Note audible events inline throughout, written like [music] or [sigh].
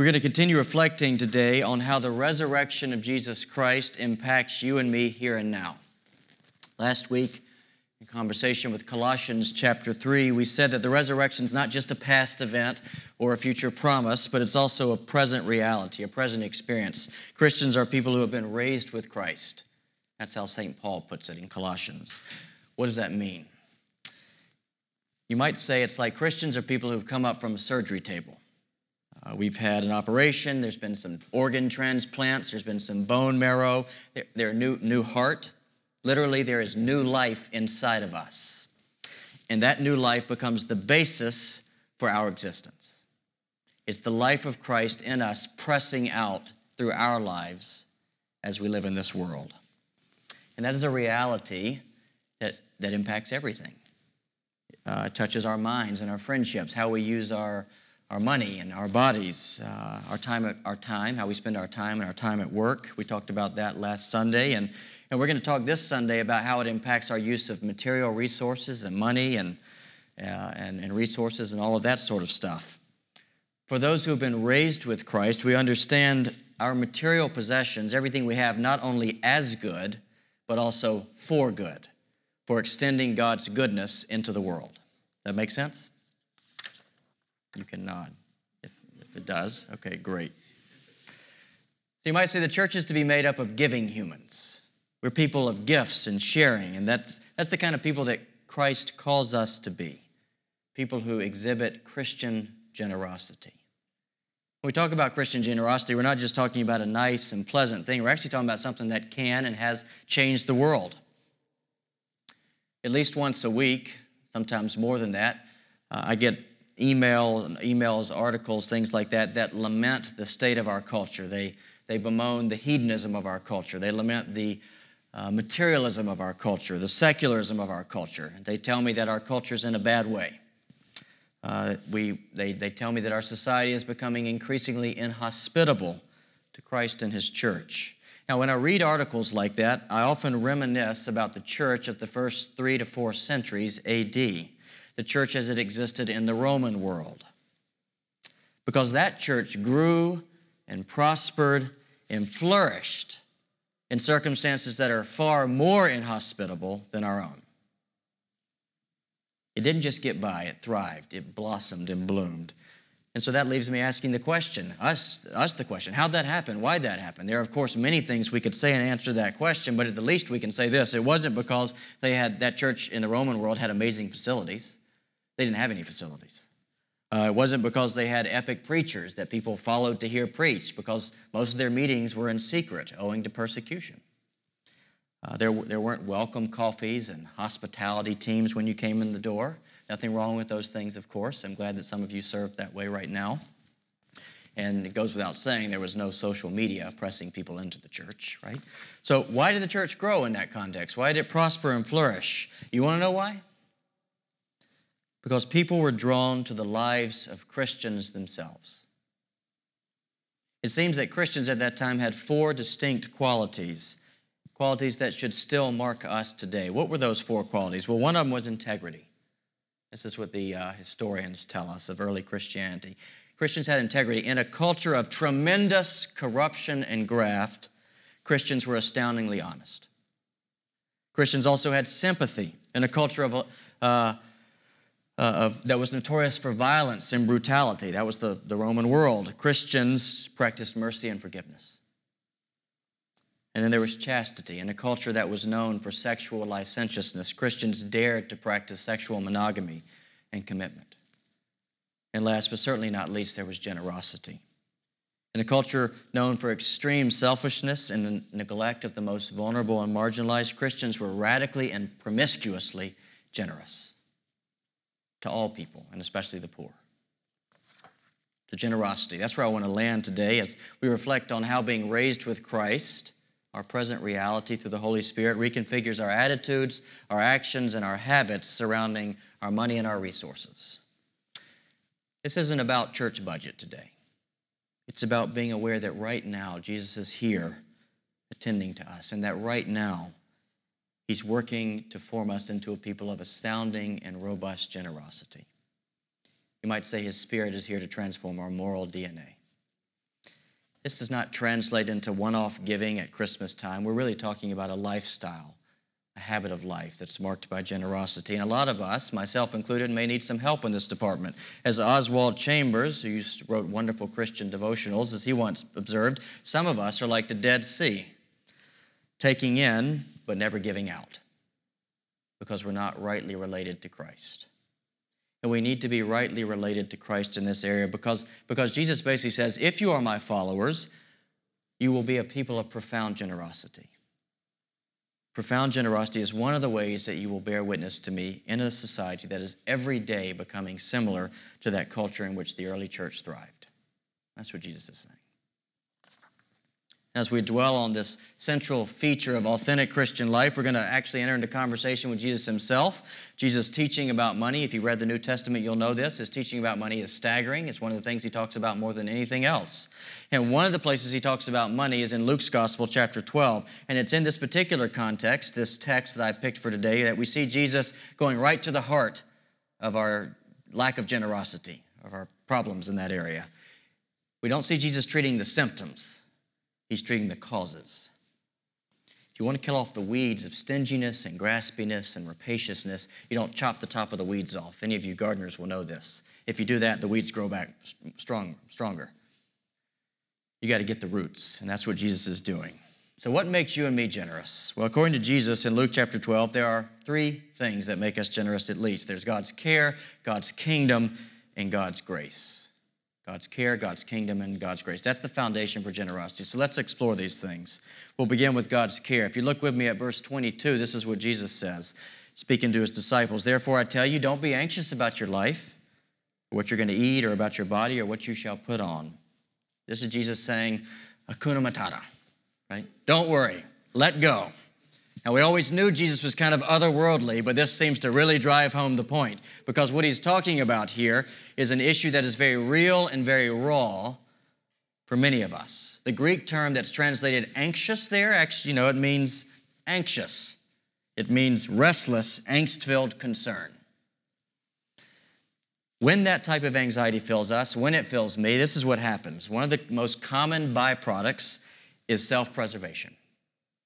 We're going to continue reflecting today on how the resurrection of Jesus Christ impacts you and me here and now. Last week, in conversation with Colossians chapter 3, we said that the resurrection is not just a past event or a future promise, but it's also a present reality, a present experience. Christians are people who have been raised with Christ. That's how St. Paul puts it in Colossians. What does that mean? You might say it's like Christians are people who've come up from a surgery table. Uh, we've had an operation, there's been some organ transplants, there's been some bone marrow, there, there new, new heart. Literally, there is new life inside of us. And that new life becomes the basis for our existence. It's the life of Christ in us pressing out through our lives as we live in this world. And that is a reality that, that impacts everything. Uh, touches our minds and our friendships, how we use our our money and our bodies, uh, our time, at, our time, how we spend our time and our time at work. We talked about that last Sunday, and, and we're going to talk this Sunday about how it impacts our use of material resources and money and, uh, and, and resources and all of that sort of stuff. For those who have been raised with Christ, we understand our material possessions, everything we have, not only as good, but also for good, for extending God's goodness into the world. That makes sense? You can nod if, if it does. Okay, great. So you might say the church is to be made up of giving humans. We're people of gifts and sharing, and that's, that's the kind of people that Christ calls us to be people who exhibit Christian generosity. When we talk about Christian generosity, we're not just talking about a nice and pleasant thing, we're actually talking about something that can and has changed the world. At least once a week, sometimes more than that, uh, I get email, emails, articles, things like that, that lament the state of our culture. They, they bemoan the hedonism of our culture. They lament the uh, materialism of our culture, the secularism of our culture. They tell me that our culture is in a bad way. Uh, we, they, they tell me that our society is becoming increasingly inhospitable to Christ and His church. Now, when I read articles like that, I often reminisce about the church of the first three to four centuries AD the church as it existed in the Roman world. Because that church grew and prospered and flourished in circumstances that are far more inhospitable than our own. It didn't just get by, it thrived, it blossomed and bloomed. And so that leaves me asking the question, us, us the question, how'd that happen? Why'd that happen? There are, of course, many things we could say and answer that question, but at the least we can say this. It wasn't because they had, that church in the Roman world had amazing facilities. They didn't have any facilities. Uh, it wasn't because they had epic preachers that people followed to hear preach, because most of their meetings were in secret owing to persecution. Uh, there, there weren't welcome coffees and hospitality teams when you came in the door. Nothing wrong with those things, of course. I'm glad that some of you serve that way right now. And it goes without saying there was no social media pressing people into the church, right? So, why did the church grow in that context? Why did it prosper and flourish? You want to know why? Because people were drawn to the lives of Christians themselves. It seems that Christians at that time had four distinct qualities, qualities that should still mark us today. What were those four qualities? Well, one of them was integrity. This is what the uh, historians tell us of early Christianity. Christians had integrity. In a culture of tremendous corruption and graft, Christians were astoundingly honest. Christians also had sympathy. In a culture of uh, uh, of, that was notorious for violence and brutality. That was the, the Roman world. Christians practiced mercy and forgiveness. And then there was chastity. In a culture that was known for sexual licentiousness, Christians dared to practice sexual monogamy and commitment. And last but certainly not least, there was generosity. In a culture known for extreme selfishness and the neglect of the most vulnerable and marginalized, Christians were radically and promiscuously generous to all people, and especially the poor. To generosity. That's where I want to land today as we reflect on how being raised with Christ, our present reality through the Holy Spirit, reconfigures our attitudes, our actions, and our habits surrounding our money and our resources. This isn't about church budget today. It's about being aware that right now Jesus is here attending to us, and that right now He's working to form us into a people of astounding and robust generosity. You might say His Spirit is here to transform our moral DNA. this does not translate into one off giving at Christmas time. We're really talking about a lifestyle, a habit of life that's marked by generosity. And a lot of us, myself included, may need some help in this department. As Oswald Chambers, who wrote wonderful Christian devotionals, as he once observed, some of us are like the Dead Sea, taking in but never giving out because we're not rightly related to Christ. And we need to be rightly related to Christ in this area because, because Jesus basically says, if you are my followers, you will be a people of profound generosity. Profound generosity is one of the ways that you will bear witness to me in a society that is every day becoming similar to that culture in which the early church thrived. That's what Jesus is saying. As we dwell on this central feature of authentic Christian life, we're going to actually enter into conversation with Jesus himself. Jesus' teaching about money, if you read the New Testament, you'll know this. His teaching about money is staggering. It's one of the things he talks about more than anything else. And one of the places he talks about money is in Luke's Gospel, chapter 12. And it's in this particular context, this text that I picked for today, that we see Jesus going right to the heart of our lack of generosity, of our problems in that area. We don't see Jesus treating the symptoms. He's treating the causes. If you want to kill off the weeds of stinginess and graspiness and rapaciousness, you don't chop the top of the weeds off. Any of you gardeners will know this. If you do that, the weeds grow back strong, stronger. You got to get the roots, and that's what Jesus is doing. So, what makes you and me generous? Well, according to Jesus in Luke chapter 12, there are three things that make us generous at least there's God's care, God's kingdom, and God's grace. God's care, God's kingdom, and God's grace. That's the foundation for generosity. So let's explore these things. We'll begin with God's care. If you look with me at verse 22, this is what Jesus says, speaking to his disciples. Therefore, I tell you, don't be anxious about your life, what you're going to eat, or about your body, or what you shall put on. This is Jesus saying, Hakuna Matata, right? Don't worry, let go. Now, we always knew Jesus was kind of otherworldly, but this seems to really drive home the point because what he's talking about here is an issue that is very real and very raw for many of us. The Greek term that's translated anxious there, actually, you know, it means anxious. It means restless, angst filled concern. When that type of anxiety fills us, when it fills me, this is what happens. One of the most common byproducts is self preservation.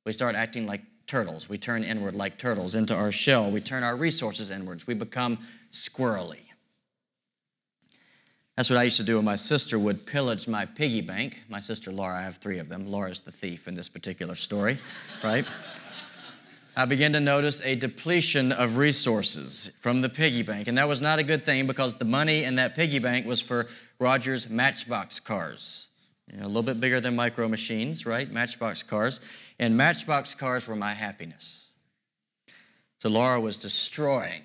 We start acting like turtles. We turn inward like turtles into our shell. We turn our resources inwards. We become squirrely. That's what I used to do when my sister would pillage my piggy bank. My sister Laura, I have three of them. Laura's the thief in this particular story, right? [laughs] I began to notice a depletion of resources from the piggy bank. And that was not a good thing because the money in that piggy bank was for Roger's Matchbox cars. You know, a little bit bigger than micro machines, right? Matchbox cars. And Matchbox cars were my happiness. So Laura was destroying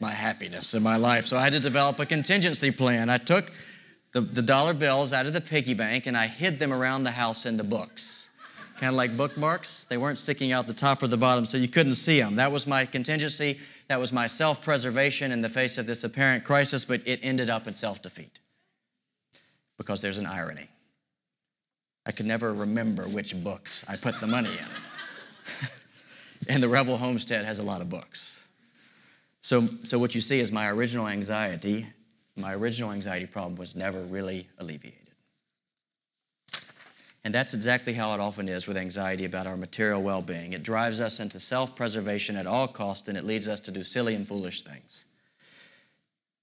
my happiness in my life. So I had to develop a contingency plan. I took the, the dollar bills out of the piggy bank and I hid them around the house in the books. Kind of like bookmarks. They weren't sticking out the top or the bottom, so you couldn't see them. That was my contingency. That was my self preservation in the face of this apparent crisis, but it ended up in self defeat. Because there's an irony. I could never remember which books I put the money in. [laughs] and the Rebel Homestead has a lot of books. So, so what you see is my original anxiety, my original anxiety problem was never really alleviated. And that's exactly how it often is with anxiety about our material well being. It drives us into self preservation at all costs, and it leads us to do silly and foolish things.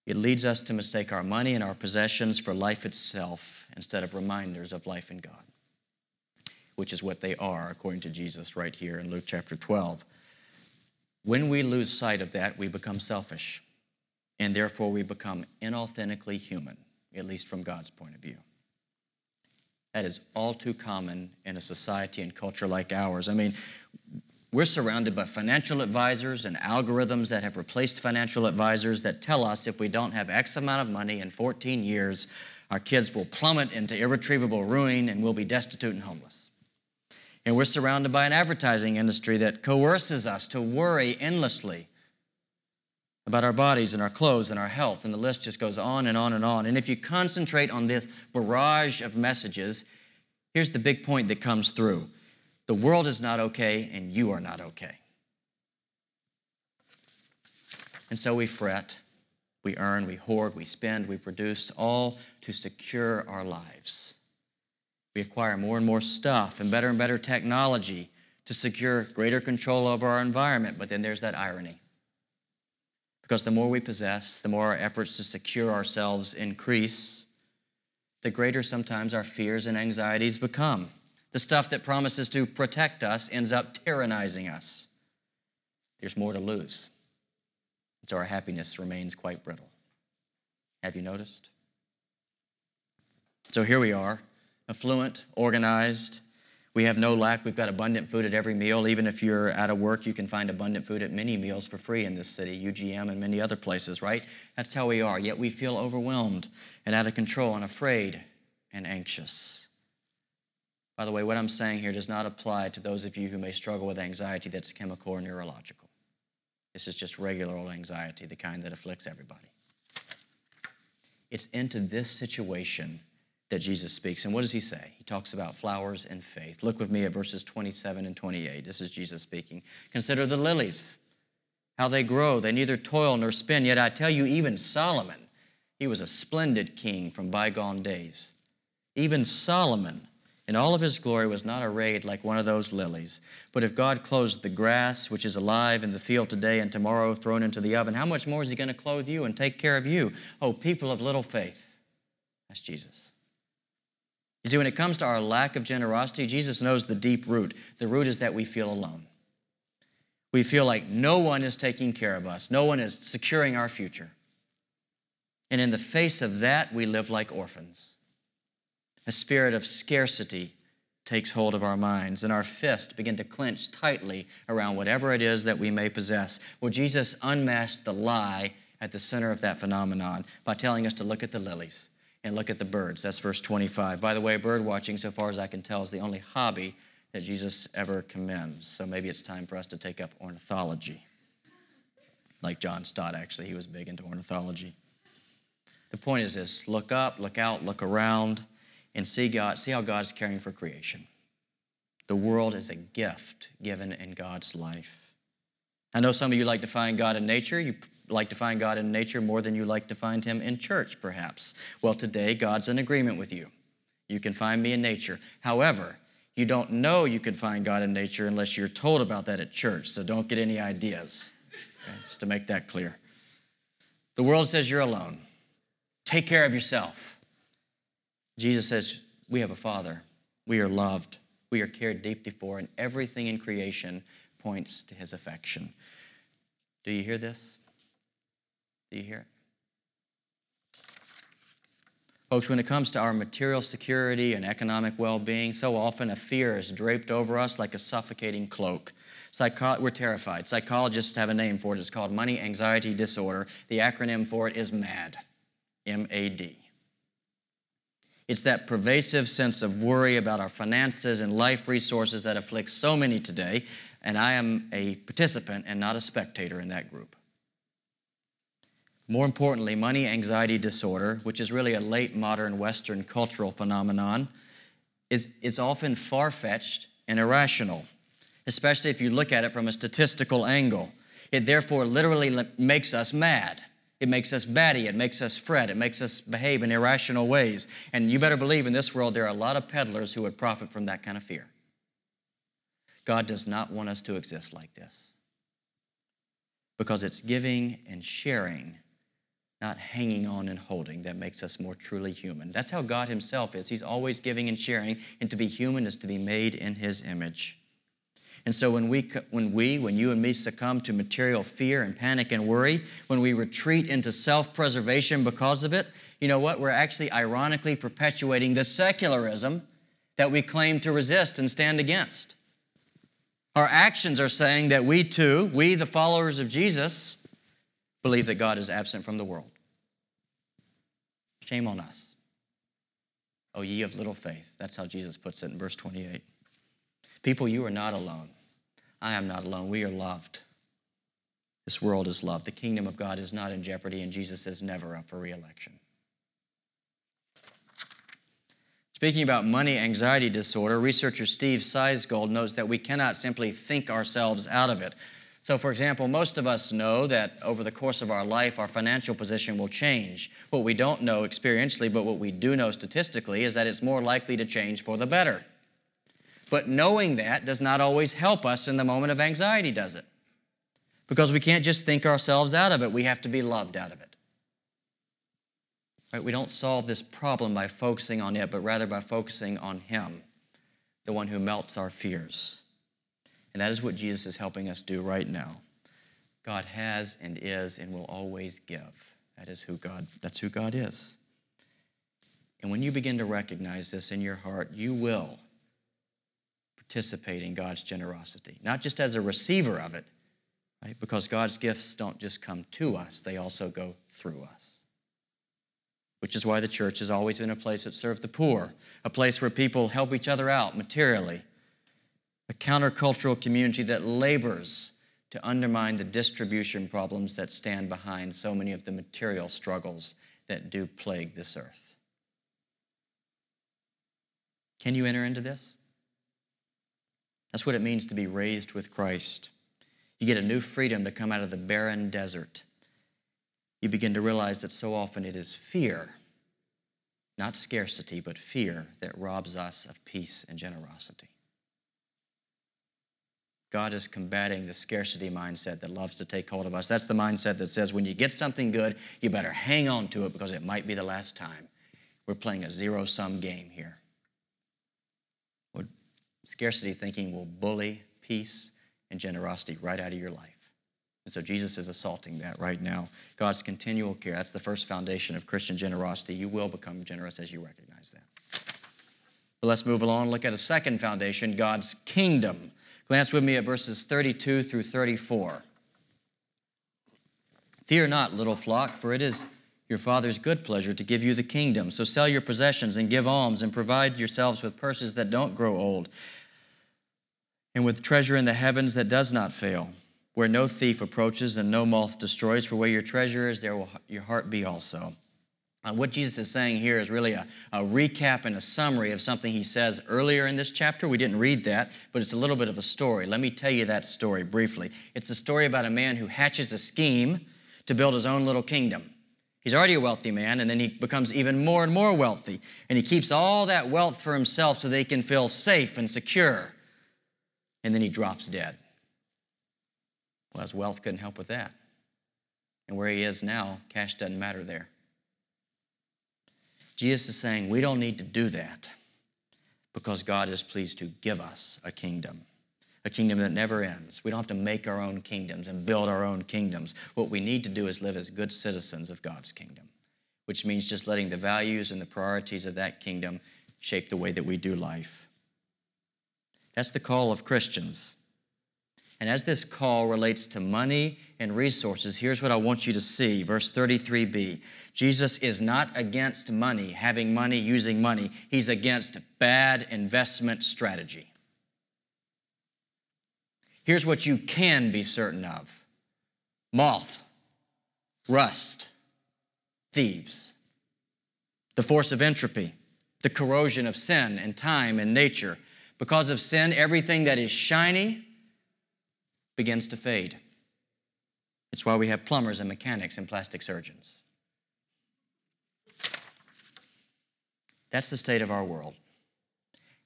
It leads us to mistake our money and our possessions for life itself instead of reminders of life in God which is what they are, according to Jesus right here in Luke chapter 12. When we lose sight of that, we become selfish, and therefore we become inauthentically human, at least from God's point of view. That is all too common in a society and culture like ours. I mean, we're surrounded by financial advisors and algorithms that have replaced financial advisors that tell us if we don't have X amount of money in 14 years, our kids will plummet into irretrievable ruin and we'll be destitute and homeless. And we're surrounded by an advertising industry that coerces us to worry endlessly about our bodies and our clothes and our health, and the list just goes on and on and on. And if you concentrate on this barrage of messages, here's the big point that comes through the world is not okay, and you are not okay. And so we fret, we earn, we hoard, we spend, we produce, all to secure our lives. We acquire more and more stuff and better and better technology to secure greater control over our environment. But then there's that irony. Because the more we possess, the more our efforts to secure ourselves increase, the greater sometimes our fears and anxieties become. The stuff that promises to protect us ends up tyrannizing us. There's more to lose. And so our happiness remains quite brittle. Have you noticed? So here we are, affluent, organized. We have no lack. We've got abundant food at every meal. Even if you're out of work, you can find abundant food at many meals for free in this city, UGM and many other places, right? That's how we are. Yet we feel overwhelmed and out of control and afraid and anxious. By the way, what I'm saying here does not apply to those of you who may struggle with anxiety that's chemical or neurological. This is just regular old anxiety, the kind that afflicts everybody. It's into this situation that Jesus speaks. And what does he say? He talks about flowers and faith. Look with me at verses 27 and 28. This is Jesus speaking. Consider the lilies, how they grow. They neither toil nor spin. Yet I tell you, even Solomon, he was a splendid king from bygone days. Even Solomon, in all of his glory, was not arrayed like one of those lilies. But if God clothes the grass, which is alive in the field today and tomorrow thrown into the oven, how much more is he going to clothe you and take care of you? Oh, people of little faith. That's Jesus. You see, when it comes to our lack of generosity, Jesus knows the deep root. The root is that we feel alone. We feel like no one is taking care of us, no one is securing our future. And in the face of that, we live like orphans. A spirit of scarcity takes hold of our minds, and our fists begin to clench tightly around whatever it is that we may possess. Well, Jesus unmasked the lie at the center of that phenomenon by telling us to look at the lilies and look at the birds. That's verse 25. By the way, bird watching, so far as I can tell, is the only hobby that Jesus ever commends. So maybe it's time for us to take up ornithology. Like John Stott, actually, he was big into ornithology. The point is this look up, look out, look around, and see God, see how God's caring for creation. The world is a gift given in God's life. I know some of you like to find God in nature. You like to find God in nature more than you like to find Him in church, perhaps. Well, today, God's in agreement with you. You can find me in nature. However, you don't know you can find God in nature unless you're told about that at church, so don't get any ideas. Okay? Just to make that clear. The world says you're alone. Take care of yourself. Jesus says, We have a Father. We are loved. We are cared deeply for, and everything in creation points to His affection. Do you hear this? Do you hear it? Folks, when it comes to our material security and economic well being, so often a fear is draped over us like a suffocating cloak. Psycho- we're terrified. Psychologists have a name for it. It's called money anxiety disorder. The acronym for it is MAD. M A D. It's that pervasive sense of worry about our finances and life resources that afflicts so many today, and I am a participant and not a spectator in that group. More importantly, money anxiety disorder, which is really a late modern Western cultural phenomenon, is, is often far fetched and irrational, especially if you look at it from a statistical angle. It therefore literally makes us mad. It makes us batty. It makes us fret. It makes us behave in irrational ways. And you better believe in this world there are a lot of peddlers who would profit from that kind of fear. God does not want us to exist like this because it's giving and sharing not hanging on and holding that makes us more truly human. That's how God Himself is. He's always giving and sharing, and to be human is to be made in His image. And so when we, when we, when you and me succumb to material fear and panic and worry, when we retreat into self-preservation because of it, you know what? We're actually ironically perpetuating the secularism that we claim to resist and stand against. Our actions are saying that we too, we the followers of Jesus, believe that God is absent from the world. Shame on us. O ye of little faith. That's how Jesus puts it in verse 28. People, you are not alone. I am not alone. We are loved. This world is loved. The kingdom of God is not in jeopardy, and Jesus is never up for reelection. Speaking about money anxiety disorder, researcher Steve Sizegold notes that we cannot simply think ourselves out of it. So, for example, most of us know that over the course of our life, our financial position will change. What we don't know experientially, but what we do know statistically, is that it's more likely to change for the better. But knowing that does not always help us in the moment of anxiety, does it? Because we can't just think ourselves out of it, we have to be loved out of it. Right? We don't solve this problem by focusing on it, but rather by focusing on Him, the one who melts our fears. And that is what Jesus is helping us do right now. God has and is and will always give. That is who God, that's who God is. And when you begin to recognize this in your heart, you will participate in God's generosity, not just as a receiver of it, right? Because God's gifts don't just come to us, they also go through us. Which is why the church has always been a place that served the poor, a place where people help each other out materially, countercultural community that labors to undermine the distribution problems that stand behind so many of the material struggles that do plague this earth. Can you enter into this? That's what it means to be raised with Christ. You get a new freedom to come out of the barren desert. You begin to realize that so often it is fear, not scarcity, but fear that robs us of peace and generosity. God is combating the scarcity mindset that loves to take hold of us. That's the mindset that says when you get something good, you better hang on to it because it might be the last time. We're playing a zero sum game here. Well, scarcity thinking will bully peace and generosity right out of your life. And so Jesus is assaulting that right now. God's continual care, that's the first foundation of Christian generosity. You will become generous as you recognize that. But let's move along look at a second foundation God's kingdom. Glance with me at verses 32 through 34. Fear not, little flock, for it is your Father's good pleasure to give you the kingdom. So sell your possessions and give alms and provide yourselves with purses that don't grow old and with treasure in the heavens that does not fail, where no thief approaches and no moth destroys. For where your treasure is, there will your heart be also. Uh, what Jesus is saying here is really a, a, recap and a summary of something he says earlier in this chapter. We didn't read that, but it's a little bit of a story. Let me tell you that story briefly. It's a story about a man who hatches a scheme to build his own little kingdom. He's already a wealthy man, and then he becomes even more and more wealthy. And he keeps all that wealth for himself so they can feel safe and secure. And then he drops dead. Well, his wealth couldn't help with that. And where he is now, cash doesn't matter there. Jesus is saying we don't need to do that because God is pleased to give us a kingdom, a kingdom that never ends. We don't have to make our own kingdoms and build our own kingdoms. What we need to do is live as good citizens of God's kingdom, which means just letting the values and the priorities of that kingdom shape the way that we do life. That's the call of Christians. And as this call relates to money and resources, here's what I want you to see. Verse 33b Jesus is not against money, having money, using money. He's against bad investment strategy. Here's what you can be certain of moth, rust, thieves, the force of entropy, the corrosion of sin and time and nature. Because of sin, everything that is shiny, begins to fade. It's why we have plumbers and mechanics and plastic surgeons. That's the state of our world.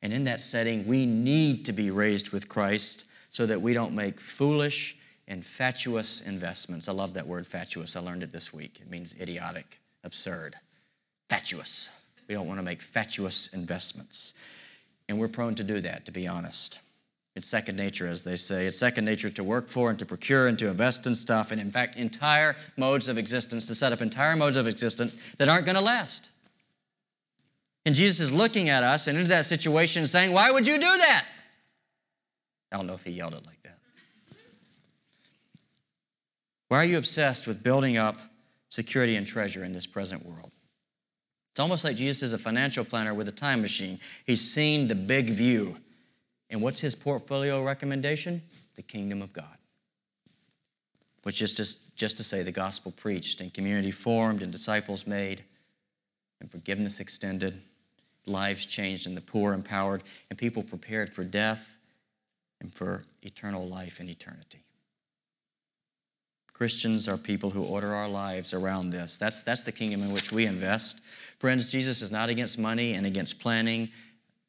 And in that setting, we need to be raised with Christ so that we don't make foolish and fatuous investments. I love that word, fatuous. I learned it this week. It means idiotic, absurd, fatuous. We don't want to make fatuous investments. And we're prone to do that, to be honest. It's second nature, as they say. It's second nature to work for and to procure and to invest in stuff, and in fact, entire modes of existence, to set up entire modes of existence that aren't going to last. And Jesus is looking at us and into that situation saying, Why would you do that? I don't know if he yelled it like that. Why are you obsessed with building up security and treasure in this present world? It's almost like Jesus is a financial planner with a time machine. He's seen the big view and what's his portfolio recommendation? The kingdom of God. Which is just, just to say the gospel preached and community formed and disciples made and forgiveness extended, lives changed and the poor empowered, and people prepared for death and for eternal life and eternity. Christians are people who order our lives around this. That's, that's the kingdom in which we invest. Friends, Jesus is not against money and against planning,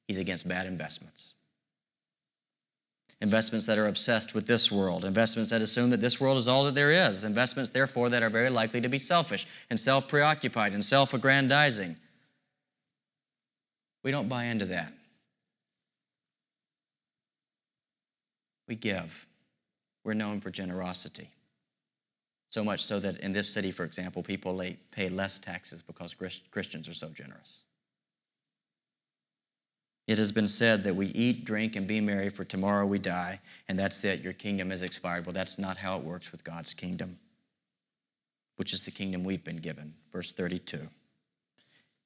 he's against bad investments. Investments that are obsessed with this world, investments that assume that this world is all that there is, investments, therefore, that are very likely to be selfish and self preoccupied and self aggrandizing. We don't buy into that. We give. We're known for generosity. So much so that in this city, for example, people pay less taxes because Christians are so generous. It has been said that we eat, drink, and be merry, for tomorrow we die, and that's it. Your kingdom is expired. Well, that's not how it works with God's kingdom, which is the kingdom we've been given. Verse 32.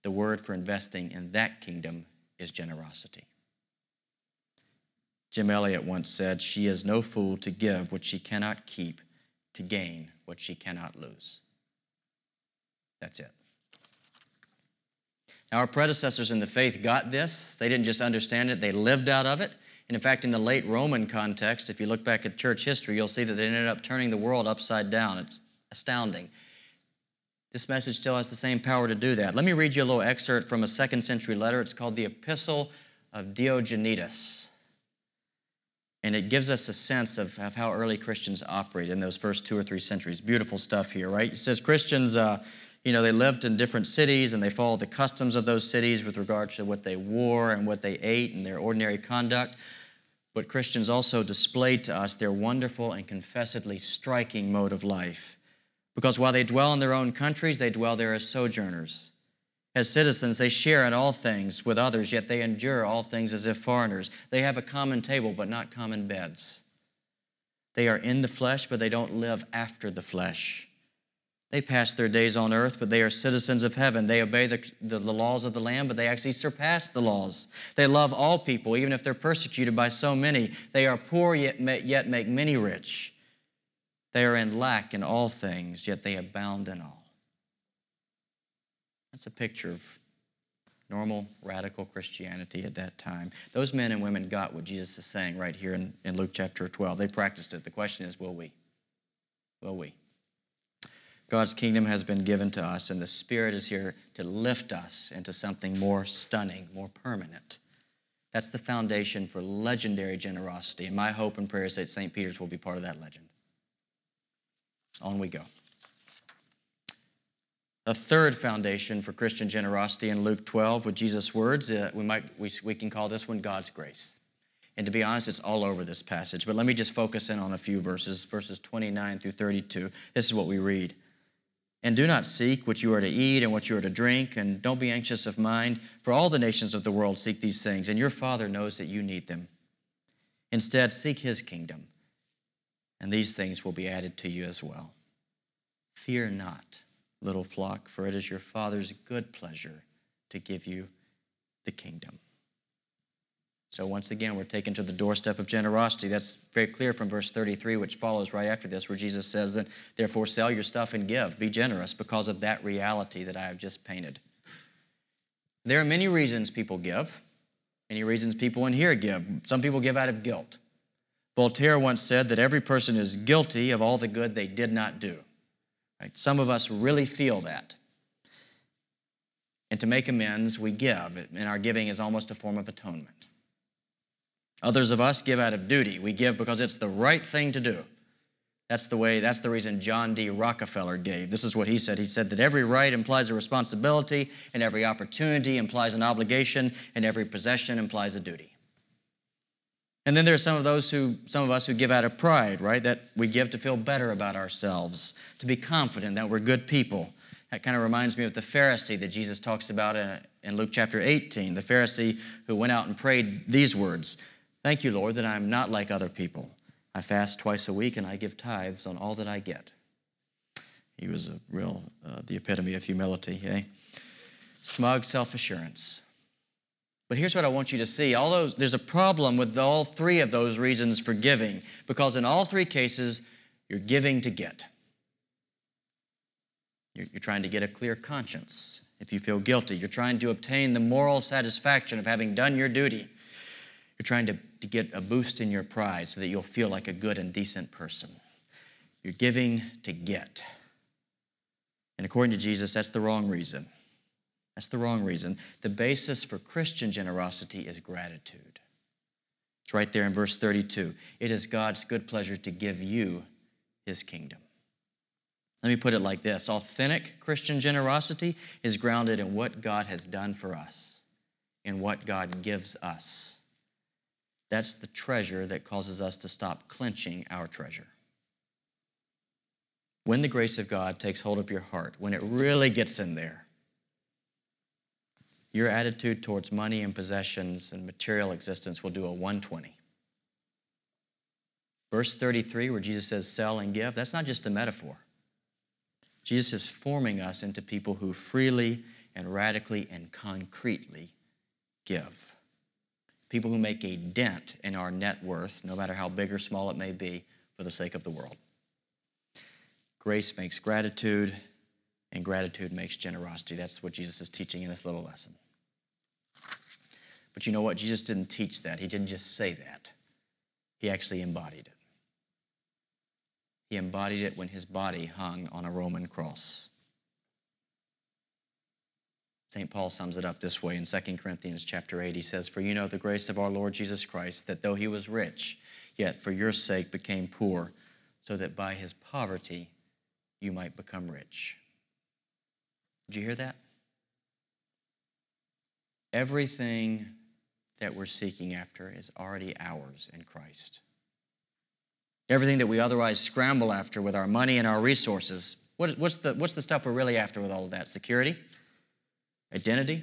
The word for investing in that kingdom is generosity. Jim Elliot once said, She is no fool to give what she cannot keep, to gain what she cannot lose. That's it. Now, our predecessors in the faith got this. They didn't just understand it, they lived out of it. And in fact, in the late Roman context, if you look back at church history, you'll see that they ended up turning the world upside down. It's astounding. This message still has the same power to do that. Let me read you a little excerpt from a second century letter. It's called the Epistle of Diognetus. And it gives us a sense of, of how early Christians operated in those first two or three centuries. Beautiful stuff here, right? It says Christians, uh, you know, they lived in different cities and they followed the customs of those cities with regard to what they wore and what they ate and their ordinary conduct. But Christians also displayed to us their wonderful and confessedly striking mode of life. Because while they dwell in their own countries, they dwell there as sojourners. As citizens, they share in all things with others, yet they endure all things as if foreigners. They have a common table, but not common beds. They are in the flesh, but they don't live after the flesh. They pass their days on earth, but they are citizens of heaven. They obey the, the, the, laws of the land, but they actually surpass the laws. They love all people, even if they're persecuted by so many. They are poor, yet, yet make many rich. They are in lack in all things, yet they abound in all. That's a picture of normal radical Christianity at that time. Those men and women got what Jesus is saying right here in, in Luke chapter 12. They practiced it. The question is, will we? Will we? God's kingdom has been given to us, and the Spirit is here to lift us into something more stunning, more permanent. That's the foundation for legendary generosity. And my hope and prayer is that St. Peter's will be part of that legend. On we go. A third foundation for Christian generosity in Luke 12 with Jesus' words, uh, we, might, we, we can call this one God's grace. And to be honest, it's all over this passage, but let me just focus in on a few verses, verses 29 through 32. This is what we read. And do not seek what you are to eat and what you are to drink, and don't be anxious of mind, for all the nations of the world seek these things, and your Father knows that you need them. Instead, seek his kingdom and these things will be added to you as well. Fear not, little flock, for it is your Father's good pleasure to give you the kingdom. So, once again, we're taken to the doorstep of generosity. That's very clear from verse 33, which follows right after this, where Jesus says that, therefore, sell your stuff and give. Be generous because of that reality that I have just painted. There are many reasons people give, many reasons people in here give. Some people give out of guilt. Voltaire once said that every person is guilty of all the good they did not do. Right? Some of us really feel that. And to make amends, we give, and our giving is almost a form of atonement. Others of us give out of duty. We give because it's the right thing to do. That's the way, that's the reason John D. Rockefeller gave. This is what he said. He said that every right implies a responsibility, and every opportunity implies an obligation, and every possession implies a duty. And then there's some of those who, some of us who give out of pride, right? That we give to feel better about ourselves, to be confident that we're good people. That kind of reminds me of the Pharisee that Jesus talks about in Luke chapter 18. The Pharisee who went out and prayed these words Thank you, Lord, that I'm not like other people. I fast twice a week and I give tithes on all that I get. He was a real, uh, the epitome of humility, eh? Smug self assurance. But here's what I want you to see. All those, there's a problem with all three of those reasons for giving, because in all three cases, you're giving to get. You're, you're trying to get a clear conscience if you feel guilty. You're trying to obtain the moral satisfaction of having done your duty. You're trying to, to get a boost in your pride so that you'll feel like a good and decent person. You're giving to get. And according to Jesus, that's the wrong reason. That's the wrong reason. The basis for Christian generosity is gratitude. It's right there in verse 32. It is God's good pleasure to give you his kingdom. Let me put it like this authentic Christian generosity is grounded in what God has done for us, in what God gives us. That's the treasure that causes us to stop clenching our treasure. When the grace of God takes hold of your heart, when it really gets in there, your attitude towards money and possessions and material existence will do a 120. Verse 33, where Jesus says, sell and give, that's not just a metaphor. Jesus is forming us into people who freely and radically and concretely give. People who make a dent in our net worth, no matter how big or small it may be, for the sake of the world. Grace makes gratitude, and gratitude makes generosity. That's what Jesus is teaching in this little lesson. But you know what? Jesus didn't teach that. He didn't just say that, he actually embodied it. He embodied it when his body hung on a Roman cross. St. Paul sums it up this way in 2 Corinthians chapter 8. He says, For you know the grace of our Lord Jesus Christ, that though he was rich, yet for your sake became poor, so that by his poverty you might become rich. Did you hear that? Everything that we're seeking after is already ours in Christ. Everything that we otherwise scramble after with our money and our resources, what, what's, the, what's the stuff we're really after with all of that? Security? Identity?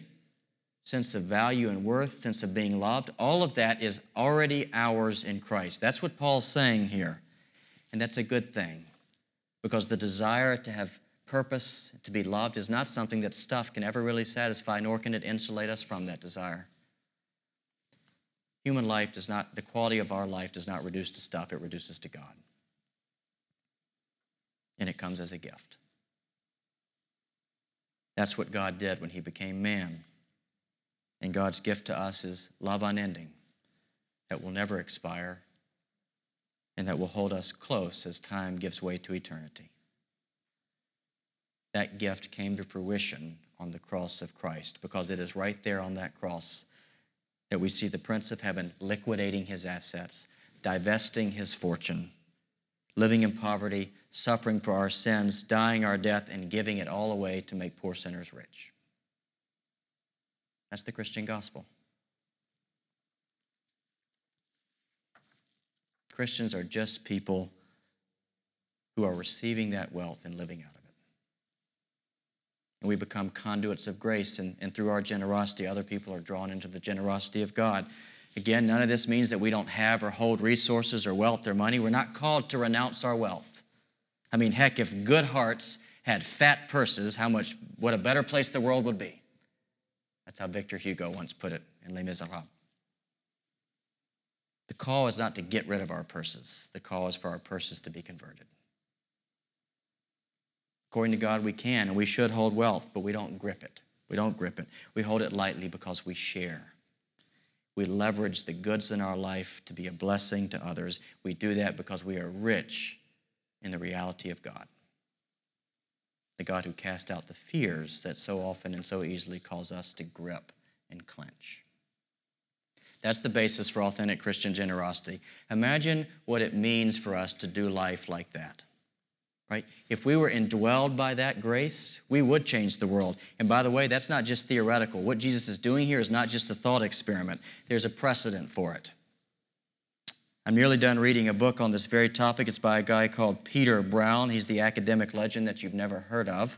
Sense of value and worth? Sense of being loved? All of that is already ours in Christ. That's what Paul's saying here. And that's a good thing because the desire to have purpose, to be loved, is not something that stuff can ever really satisfy, nor can it insulate us from that desire. Human life does not, the quality of our life does not reduce to stuff, it reduces to God. And it comes as a gift. That's what God did when He became man. And God's gift to us is love unending that will never expire and that will hold us close as time gives way to eternity. That gift came to fruition on the cross of Christ because it is right there on that cross that we see the Prince of Heaven liquidating his assets, divesting his fortune, living in poverty, suffering for our sins, dying our death, and giving it all away to make poor sinners rich. That's the Christian gospel. Christians are just people who are receiving that wealth and living out of it. And we become conduits of grace, and, and through our generosity, other people are drawn into the generosity of God. Again, none of this means that we don't have or hold resources or wealth or money. We're not called to renounce our wealth. I mean, heck, if good hearts had fat purses, how much, what a better place the world would be. That's how Victor Hugo once put it in Les Miserables. The call is not to get rid of our purses, the call is for our purses to be converted. According to God, we can and we should hold wealth, but we don't grip it. We don't grip it. We hold it lightly because we share. We leverage the goods in our life to be a blessing to others. We do that because we are rich in the reality of God. The God who cast out the fears that so often and so easily cause us to grip and clench. That's the basis for authentic Christian generosity. Imagine what it means for us to do life like that. Right? If we were indwelled by that grace, we would change the world. And by the way, that's not just theoretical. What Jesus is doing here is not just a thought experiment, there's a precedent for it. I'm nearly done reading a book on this very topic. It's by a guy called Peter Brown. He's the academic legend that you've never heard of.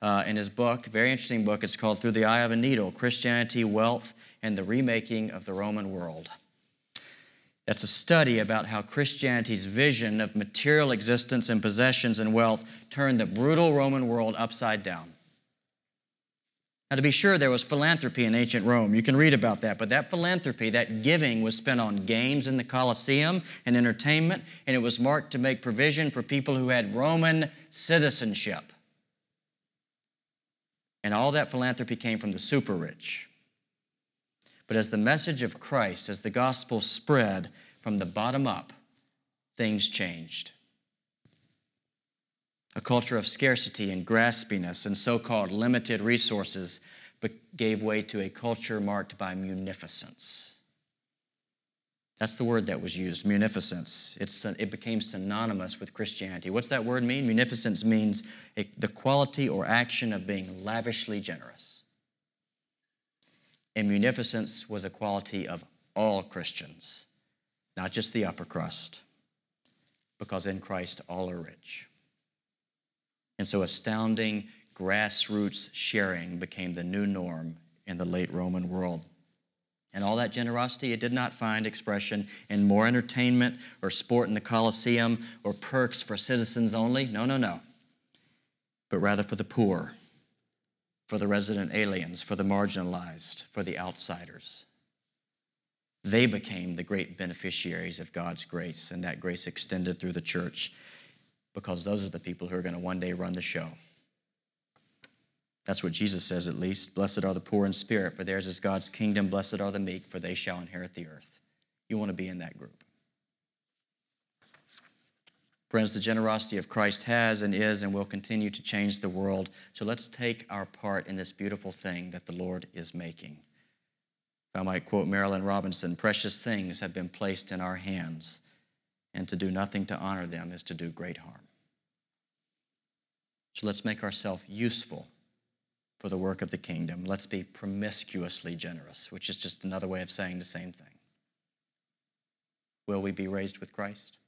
Uh, in his book, very interesting book, it's called Through the Eye of a Needle Christianity, Wealth, and the remaking of the Roman world. That's a study about how Christianity's vision of material existence and possessions and wealth turned the brutal Roman world upside down. Now, to be sure, there was philanthropy in ancient Rome. You can read about that. But that philanthropy, that giving, was spent on games in the Colosseum and entertainment, and it was marked to make provision for people who had Roman citizenship. And all that philanthropy came from the super rich. But as the message of Christ, as the gospel spread from the bottom up, things changed. A culture of scarcity and graspiness and so called limited resources gave way to a culture marked by munificence. That's the word that was used, munificence. It's, it became synonymous with Christianity. What's that word mean? Munificence means the quality or action of being lavishly generous. And munificence was a quality of all Christians, not just the upper crust, because in Christ all are rich. And so astounding grassroots sharing became the new norm in the late Roman world. And all that generosity, it did not find expression in more entertainment or sport in the Colosseum or perks for citizens only. No, no, no. But rather for the poor, for the resident aliens, for the marginalized, for the outsiders. They became the great beneficiaries of God's grace, and that grace extended through the church because those are the people who are going to one day run the show. That's what Jesus says, at least. Blessed are the poor in spirit, for theirs is God's kingdom. Blessed are the meek, for they shall inherit the earth. You want to be in that group. Friends, the generosity of Christ has and is and will continue to change the world. So let's take our part in this beautiful thing that the Lord is making. If I might quote Marilynne Robinson precious things have been placed in our hands, and to do nothing to honor them is to do great harm. So let's make ourselves useful for the work of the kingdom. Let's be promiscuously generous, which is just another way of saying the same thing. Will we be raised with Christ?